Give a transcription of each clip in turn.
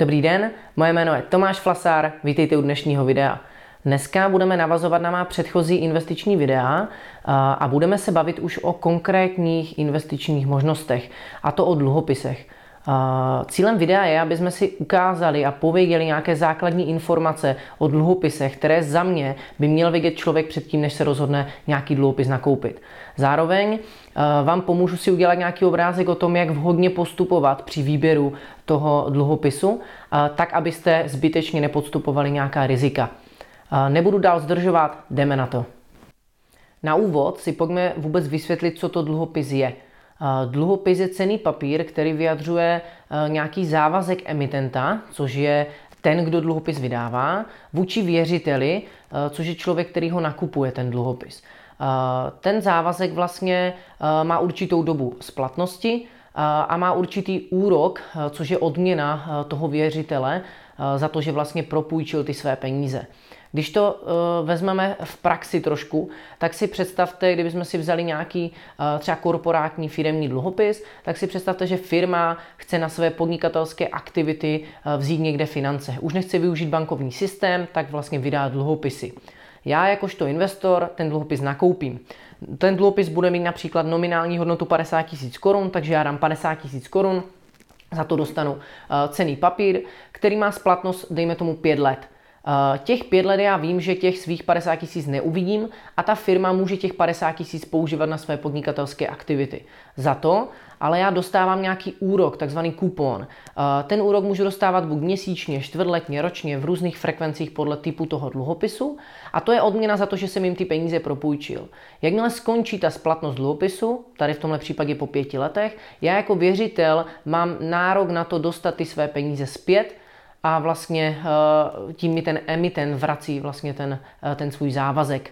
Dobrý den, moje jméno je Tomáš Flasár, vítejte u dnešního videa. Dneska budeme navazovat na má předchozí investiční videa a budeme se bavit už o konkrétních investičních možnostech, a to o dluhopisech. Cílem videa je, aby jsme si ukázali a pověděli nějaké základní informace o dluhopisech, které za mě by měl vědět člověk předtím, než se rozhodne nějaký dluhopis nakoupit. Zároveň eh, vám pomůžu si udělat nějaký obrázek o tom, jak vhodně postupovat při výběru toho dluhopisu, eh, tak abyste zbytečně nepodstupovali nějaká rizika. Eh, nebudu dál zdržovat, jdeme na to. Na úvod si pojďme vůbec vysvětlit, co to dluhopis je. Dluhopis je cený papír, který vyjadřuje nějaký závazek emitenta, což je ten, kdo dluhopis vydává, vůči věřiteli, což je člověk, který ho nakupuje, ten dluhopis. Ten závazek vlastně má určitou dobu splatnosti a má určitý úrok, což je odměna toho věřitele za to, že vlastně propůjčil ty své peníze. Když to uh, vezmeme v praxi trošku, tak si představte, kdybychom si vzali nějaký uh, třeba korporátní firemní dluhopis, tak si představte, že firma chce na své podnikatelské aktivity uh, vzít někde finance. Už nechce využít bankovní systém, tak vlastně vydá dluhopisy. Já jakožto investor ten dluhopis nakoupím. Ten dluhopis bude mít například nominální hodnotu 50 tisíc korun, takže já dám 50 tisíc korun, za to dostanu cený papír, který má splatnost, dejme tomu 5 let. Eh, těch pět let já vím, že těch svých 50 tisíc neuvidím a ta firma může těch 50 tisíc používat na své podnikatelské aktivity. Za to ale já dostávám nějaký úrok, takzvaný kupon. Eh, ten úrok můžu dostávat buď měsíčně, čtvrtletně, ročně, v různých frekvencích podle typu toho dluhopisu a to je odměna za to, že jsem jim ty peníze propůjčil. Jakmile skončí ta splatnost dluhopisu, tady v tomhle případě po pěti letech, já jako věřitel mám nárok na to dostat ty své peníze zpět a vlastně eh, tím mi ten emitent vrací vlastně ten, eh, ten svůj závazek.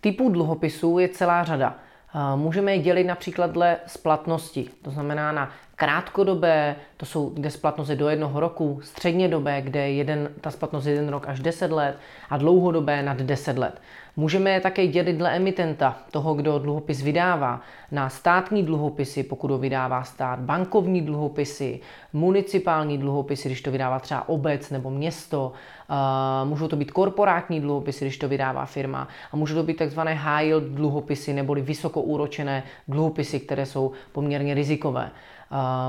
Typů dluhopisů je celá řada. Eh, můžeme je dělit například dle splatnosti, to znamená na krátkodobé, to jsou, kde splatnost je do jednoho roku, střednědobé, kde je jeden, ta splatnost je jeden rok až 10 let a dlouhodobé nad 10 let. Můžeme je také dělit dle emitenta, toho, kdo dluhopis vydává, na státní dluhopisy, pokud ho vydává stát, bankovní dluhopisy, municipální dluhopisy, když to vydává třeba obec nebo město, uh, můžou to být korporátní dluhopisy, když to vydává firma a můžou to být takzvané high yield dluhopisy neboli vysokouročené dluhopisy, které jsou poměrně rizikové.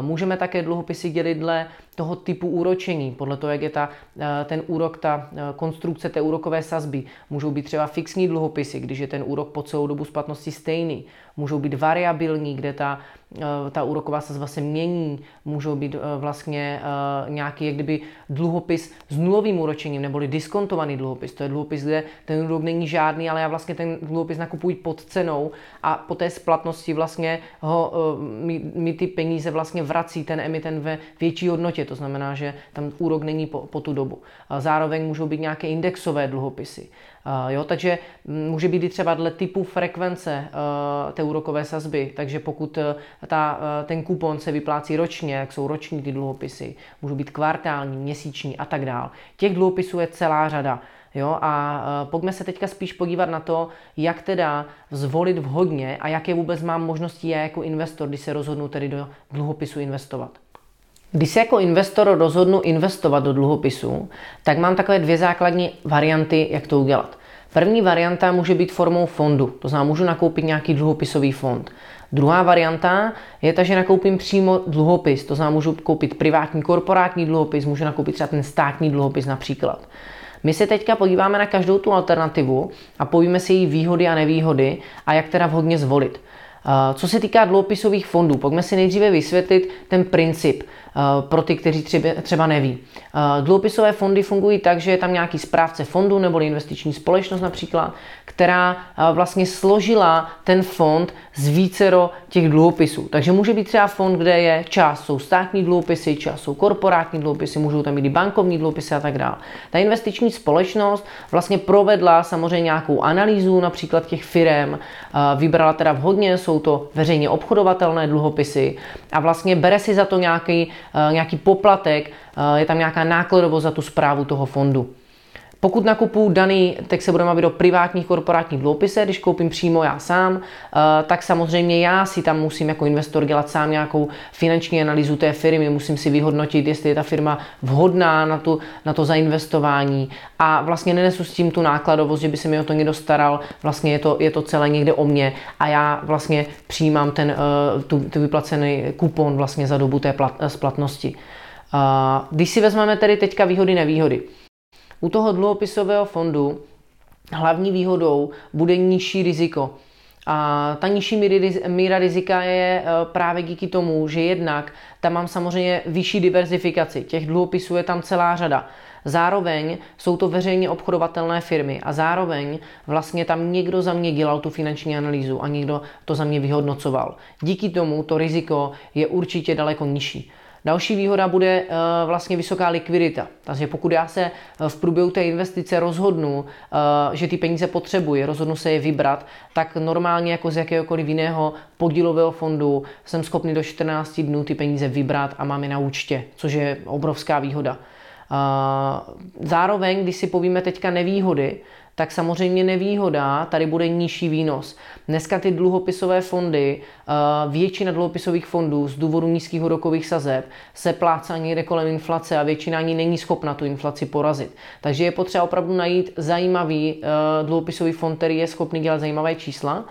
Můžeme také dluhopisy dělit dle toho typu úročení, podle toho, jak je ta, eh, ten úrok, ta eh, konstrukce té úrokové sazby. Můžou být třeba fixní dluhopisy, když je ten úrok po celou dobu splatnosti stejný. Můžou být variabilní, kde ta, eh, ta úroková sazba se mění. Můžou být vlastně nějaký jak kdyby dluhopis s nulovým úročením, neboli diskontovaný dluhopis. To je dluhopis, kde ten úrok není žádný, ale já vlastně ten dluhopis nakupuji pod cenou a po té splatnosti vlastně ho, mi, mi ty peníze vlastně vrací ten emitent ve větší hodnotě to znamená, že tam úrok není po, po tu dobu. Zároveň můžou být nějaké indexové dluhopisy. Jo, takže může být i třeba dle typu frekvence té úrokové sazby, takže pokud e, ta, ten kupon se vyplácí ročně, jak jsou roční ty dluhopisy, můžou být kvartální, měsíční a tak dál. Těch dluhopisů je celá řada. Jo, a pojďme se teďka spíš podívat na to, jak teda zvolit vhodně a jaké vůbec mám možnosti já jako investor, když se rozhodnu tedy do dluhopisu investovat. Když se jako investor rozhodnu investovat do dluhopisů, tak mám takové dvě základní varianty, jak to udělat. První varianta může být formou fondu, to znamená, můžu nakoupit nějaký dluhopisový fond. Druhá varianta je ta, že nakoupím přímo dluhopis, to znamená, můžu koupit privátní korporátní dluhopis, můžu nakoupit třeba ten státní dluhopis například. My se teďka podíváme na každou tu alternativu a povíme si její výhody a nevýhody a jak teda vhodně zvolit. Co se týká dluhopisových fondů, pojďme si nejdříve vysvětlit ten princip. Eh, pro ty, kteří třeba neví. Eh, dluhopisové fondy fungují tak, že je tam nějaký správce fondu nebo investiční společnost například, která eh, vlastně složila ten fond z vícero těch dluhopisů. Takže může být třeba fond, kde je část jsou státní dluhopisy, část jsou korporátní dluhopisy, můžou tam být i bankovní dluhopisy a tak dále. Ta investiční společnost vlastně provedla samozřejmě nějakou analýzu například těch firm, vybrala teda vhodně, jsou to veřejně obchodovatelné dluhopisy a vlastně bere si za to nějaký nějaký poplatek, eh, je tam nějaká nákladovost za tu zprávu toho fondu. Pokud nakupu daný, tak se budeme bavit o privátních korporátních dluhopisech, když koupím přímo já sám, eh, tak samozřejmě já si tam musím jako investor dělat sám nějakou finanční analýzu té firmy, musím si vyhodnotit, jestli je ta firma vhodná na, tu, na to zainvestování a vlastně nenesu s tím tu nákladovost, že by se mi o to někdo staral, vlastně je to, je to celé někde o mě a já vlastně přijímám ten, eh, tu, tu vyplacený kupon vlastně za dobu té plat, splatnosti. Když si vezmeme tedy teďka výhody, nevýhody. U toho dluhopisového fondu hlavní výhodou bude nižší riziko. A ta nižší míra rizika je e, právě díky tomu, že jednak tam mám samozřejmě vyšší diverzifikaci. Těch dluhopisů je tam celá řada. Zároveň jsou to veřejně obchodovatelné firmy a zároveň vlastně tam někdo za mě dělal tu finanční analýzu a někdo to za mě vyhodnocoval. Díky tomu to riziko je určitě daleko nižší. Další výhoda bude eh, vlastně vysoká likvidita. Takže pokud já se eh, v průběhu té investice rozhodnu, eh, že ty peníze potřebuji, rozhodnu se je vybrat, tak normálně jako z jakéhokoliv jiného podílového fondu jsem schopný do 14 dnů ty peníze vybrat a mám je na účtě, což je obrovská výhoda. Zároveň, když si povíme teďka nevýhody, tak samozřejmě nevýhoda, tady bude nižší výnos. Dneska ty dluhopisové fondy, eh, většina dluhopisových fondů z důvodu nízkých úrokových sazeb se plácá někde kolem inflace a většina ani není schopna tu inflaci porazit. Takže je potřeba opravdu najít zajímavý eh, dluhopisový fond, který je schopný dělat zajímavé čísla.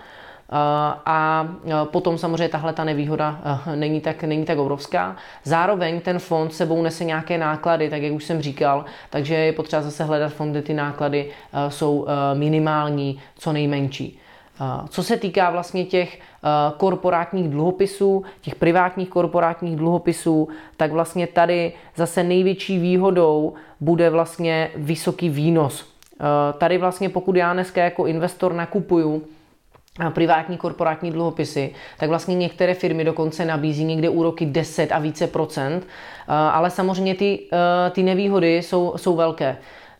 A potom samozřejmě tahle ta nevýhoda eh, není tak, není tak obrovská. Zároveň ten fond sebou nese nějaké náklady, tak jak už jsem říkal, takže je potřeba zase hledat fond, kde ty náklady eh, jsou eh, minimální, co nejmenší. Co se týká vlastně těch korporátních dluhopisů, těch privátních korporátních dluhopisů, tak vlastně tady zase největší výhodou bude vlastně vysoký výnos. Tady vlastně pokud já dneska jako investor nakupuju privátní korporátní dluhopisy, tak vlastně některé firmy dokonce nabízí někde úroky 10 a více procent, ale samozřejmě ty, e, ty nevýhody jsou, jsou velké.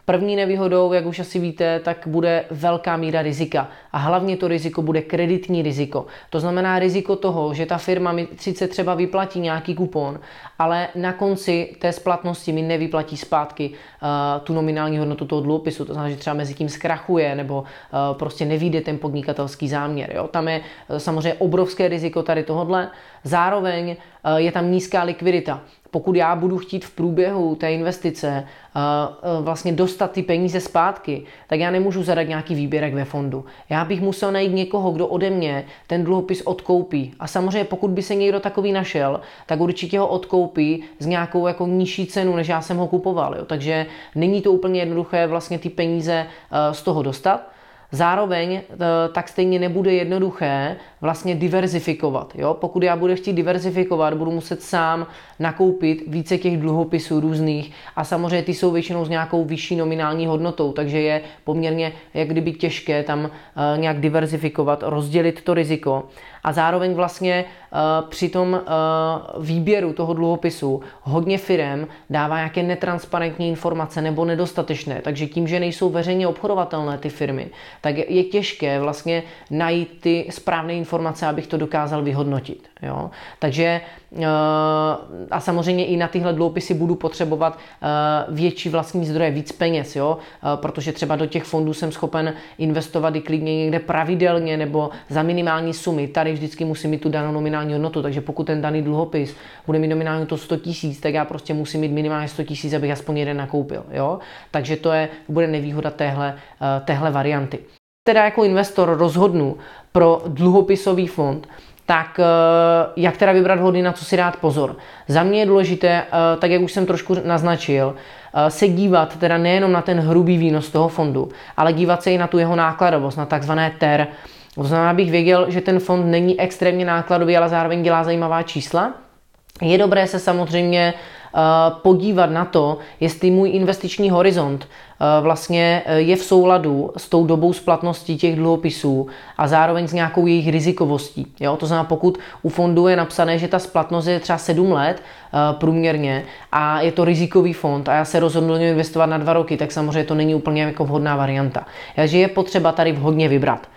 První nevýhodou, jak už asi víte, tak bude velká míra rizika. A hlavně to riziko bude kreditní riziko. To znamená riziko toho, že ta firma mi sice třeba vyplatí nějaký kupon, ale na konci té splatnosti mi nevyplatí zpátky uh, tu nominální hodnotu toho dluhopisu. To znamená, že třeba mezi tím zkrachuje nebo uh, prostě nevíde ten podnikatelský záměr. Jo? Tam je uh, samozřejmě obrovské riziko tady tohodle. Zároveň je tam nízká likvidita pokud já budu chtít v průběhu té investice uh, vlastně dostat ty peníze zpátky, tak já nemůžu zadat nějaký výběrek ve fondu. Já bych musel najít někoho, kdo ode mě ten dluhopis odkoupí. A samozřejmě pokud by se někdo takový našel, tak určitě ho odkoupí s nějakou jako nižší cenu, než já jsem ho kupoval. Jo. Takže není to úplně jednoduché vlastně ty peníze z toho dostat. Zároveň eh, tak stejně nebude jednoduché vlastně diverzifikovat. Jo? Pokud já budu chtít diverzifikovat, budu muset sám nakoupit více těch dluhopisů různých a samozřejmě ty jsou většinou s nějakou vyšší nominální hodnotou, takže je poměrně jak kdyby těžké tam uh, nějak diverzifikovat, rozdělit to riziko a zároveň vlastně uh, při tom uh, výběru toho dluhopisu hodně firem dává nějaké netransparentní informace nebo nedostatečné, takže tím, že nejsou veřejně obchodovatelné ty firmy, tak je, těžké vlastně najít ty správné informace, abych to dokázal vyhodnotit. Jo? Takže uh, a samozřejmě i na tyhle dluhopisy budu potřebovat uh, větší vlastní zdroje, víc peněz, jo? Uh, protože třeba do těch fondů jsem schopen investovat i klidně někde pravidelně nebo za minimální sumy. Tady vždycky musím mít tu danou nominální hodnotu, takže pokud ten daný dluhopis bude mít nominální to 100 tisíc, tak já prostě musím mít minimálně 100 tisíc, abych aspoň jeden nakoupil. Jo? Takže to je, bude nevýhoda téhle, téhle varianty. Teda jako investor rozhodnu pro dluhopisový fond, tak jak teda vybrat vhodný, na co si dát pozor. Za mě je důležité, tak jak už jsem trošku naznačil, se dívat teda nejenom na ten hrubý výnos toho fondu, ale dívat se i na tu jeho nákladovost, na takzvané TER. To znamená, abych věděl, že ten fond není extrémně nákladový, ale zároveň dělá zajímavá čísla. Je dobré se samozřejmě Eh, podívat na to, jestli můj investiční horizont eh, vlastně eh, je v souladu s tou dobou splatnosti těch dluhopisů a zároveň s nějakou jejich rizikovostí. Jo? To znamená, pokud u fondu je napsané, že ta splatnost je třeba 7 let průměrně a je to rizikový fond a já se rozhodnu investovat na dva roky, tak samozřejmě to není úplně jako vhodná varianta. Takže je potřeba tady vhodně vybrat.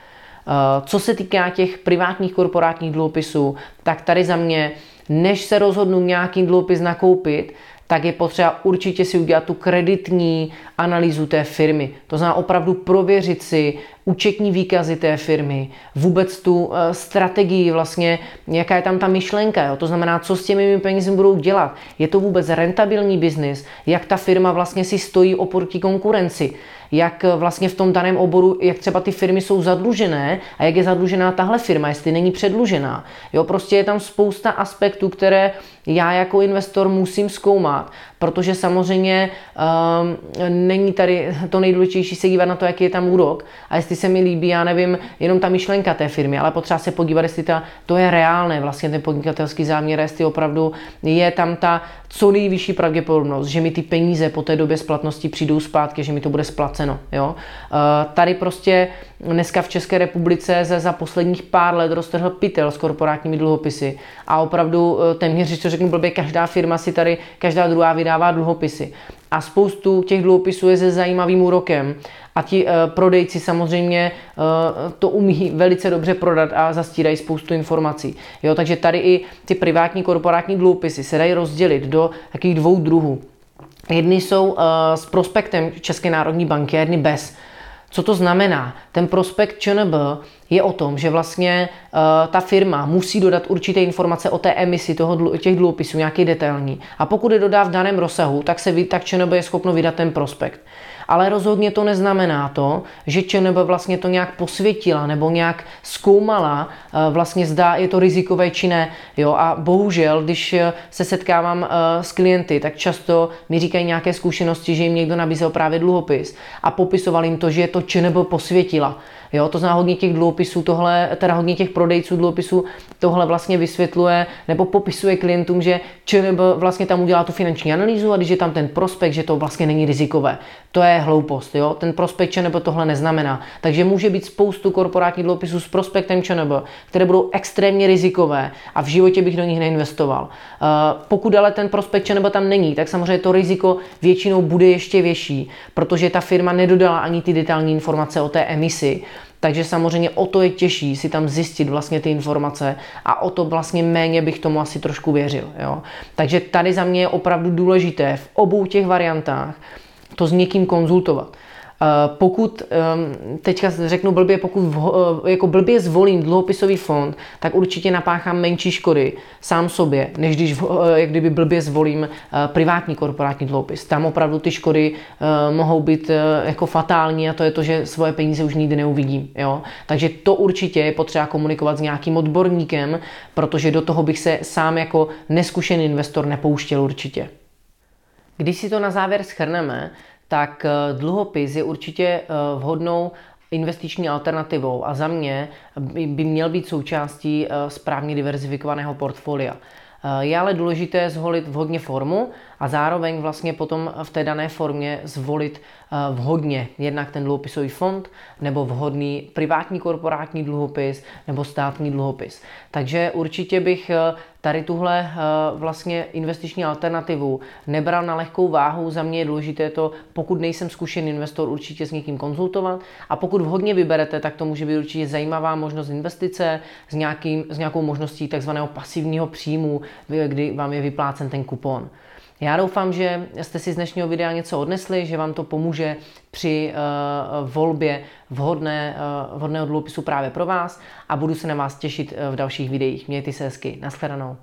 Co se týká těch privátních korporátních dluhopisů, tak tady za mě než se rozhodnu nějaký dluhopis nakoupit, tak je potřeba určitě si udělat tu kreditní analýzu té firmy. To znamená opravdu prověřit si účetní výkazy té firmy, vůbec tu uh, strategii vlastně, jaká je tam ta myšlenka, jo? to znamená, co s těmi penězi budou dělat. Je to vůbec rentabilní biznis, jak ta firma vlastně si stojí oproti konkurenci jak vlastně v tom daném oboru, jak třeba ty firmy jsou zadlužené a jak je zadlužená tahle firma, jestli není předlužená. Jo, prostě je tam spousta aspektů, které já jako investor musím zkoumat, protože samozřejmě um, není tady to nejdůležitější se dívat na to, jaký je tam úrok a jestli se mi líbí, já nevím, jenom ta myšlenka té firmy, ale potřeba se podívat, jestli ta, to je reálné, vlastně ten podnikatelský záměr, jestli opravdu je tam ta co nejvyšší pravděpodobnost, že mi ty peníze po té době splatnosti přijdou zpátky, že mi to bude splaceno. Jo? Uh, tady prostě dneska v České republice za, za posledních pár let roztrhl pytel s korporátními dluhopisy a opravdu uh, téměř, když to řeknu blbě, každá firma si tady, každá druhá vydává dluhopisy. A spoustu těch dluhopisů je se zajímavým úrokem. A ti uh, prodejci samozřejmě uh, to umí velice dobře prodat a zastírají spoustu informací. Jo, takže tady i ty privátní korporátní dluhopisy se dají rozdělit do takových dvou druhů. Jedny jsou uh, s prospektem České národní banky a jedny bez. Co to znamená? Ten prospekt ČNB je o tom, že vlastně uh, ta firma musí dodat určité informace o té emisi toho, těch dluhopisů, nějaký detailní. A pokud je dodá v daném rozsahu, tak, se, tak ČNB je schopno vydat ten prospekt ale rozhodně to neznamená to, že ČNB vlastně to nějak posvětila nebo nějak zkoumala, eh, vlastně zdá je to rizikové či ne. Jo? A bohužel, když eh, se setkávám eh, s klienty, tak často mi říkají nějaké zkušenosti, že jim někdo nabízel právě dluhopis a popisoval jim to, že je to ČNB posvětila. Jo, to znamená hodně těch dluhopisů, tohle, teda hodně těch prodejců dluhopisů tohle vlastně vysvětluje nebo popisuje klientům, že ČNB vlastně tam udělá tu finanční analýzu a když je tam ten prospekt, že to vlastně není rizikové. To je hloupost, jo? ten prospekt ČNB tohle neznamená. Takže může být spoustu korporátních dluhopisů s prospektem ČNB, které budou extrémně rizikové a v životě bych do nich neinvestoval. Uh, pokud ale ten prospekt ČNB tam není, tak samozřejmě to riziko většinou bude ještě větší, protože ta firma nedodala ani ty detailní informace o té emisi. Takže samozřejmě o to je těžší si tam zjistit vlastně ty informace a o to vlastně méně bych tomu asi trošku věřil. Jo? Takže tady za mě je opravdu důležité v obou těch variantách to s někým konzultovat. Eh, pokud, teďka řeknu blbě, pokud eh, jako blbě zvolím dluhopisový fond, tak určitě napáchám menší škody sám sobě, než když eh, jak kdyby blbě zvolím privátní korporátní dluhopis. Tam opravdu ty škody mohou být jako fatální a to je to, že svoje peníze už nikdy neuvidím. Jo? Takže to určitě je potřeba komunikovat s nějakým odborníkem, protože do toho bych se sám jako neskušený investor nepouštěl určitě. Když si to na závěr schrneme, tak eh, dluhopis je určitě eh, vhodnou investiční alternativou a za mě by měl být součástí eh, správně diverzifikovaného portfolia. Je ale důležité zvolit vhodně formu a zároveň vlastně potom v té dané formě zvolit eh, vhodně jednak ten dluhopisový fond nebo vhodný privátní korporátní dluhopis nebo státní dluhopis. Takže určitě bych eh, tady tuhle eh, vlastně investiční alternativu nebral na lehkou váhu. Za mě je důležité to, pokud nejsem zkušený investor, určitě s někým konzultovat. A pokud vhodně vyberete, tak to může být určitě zajímavá možnost investice s, nějakým, s nějakou možností takzvaného pasivního příjmu, kdy vám je vyplácen ten kupon. Já doufám, že jste si z dnešního videa něco odnesli, že vám to pomůže při uh, volbě vhodné, uh, vhodného dluhopisu právě pro vás a budu se na vás těšit uh, v dalších videích. Mějte se hezky. Naschledanou.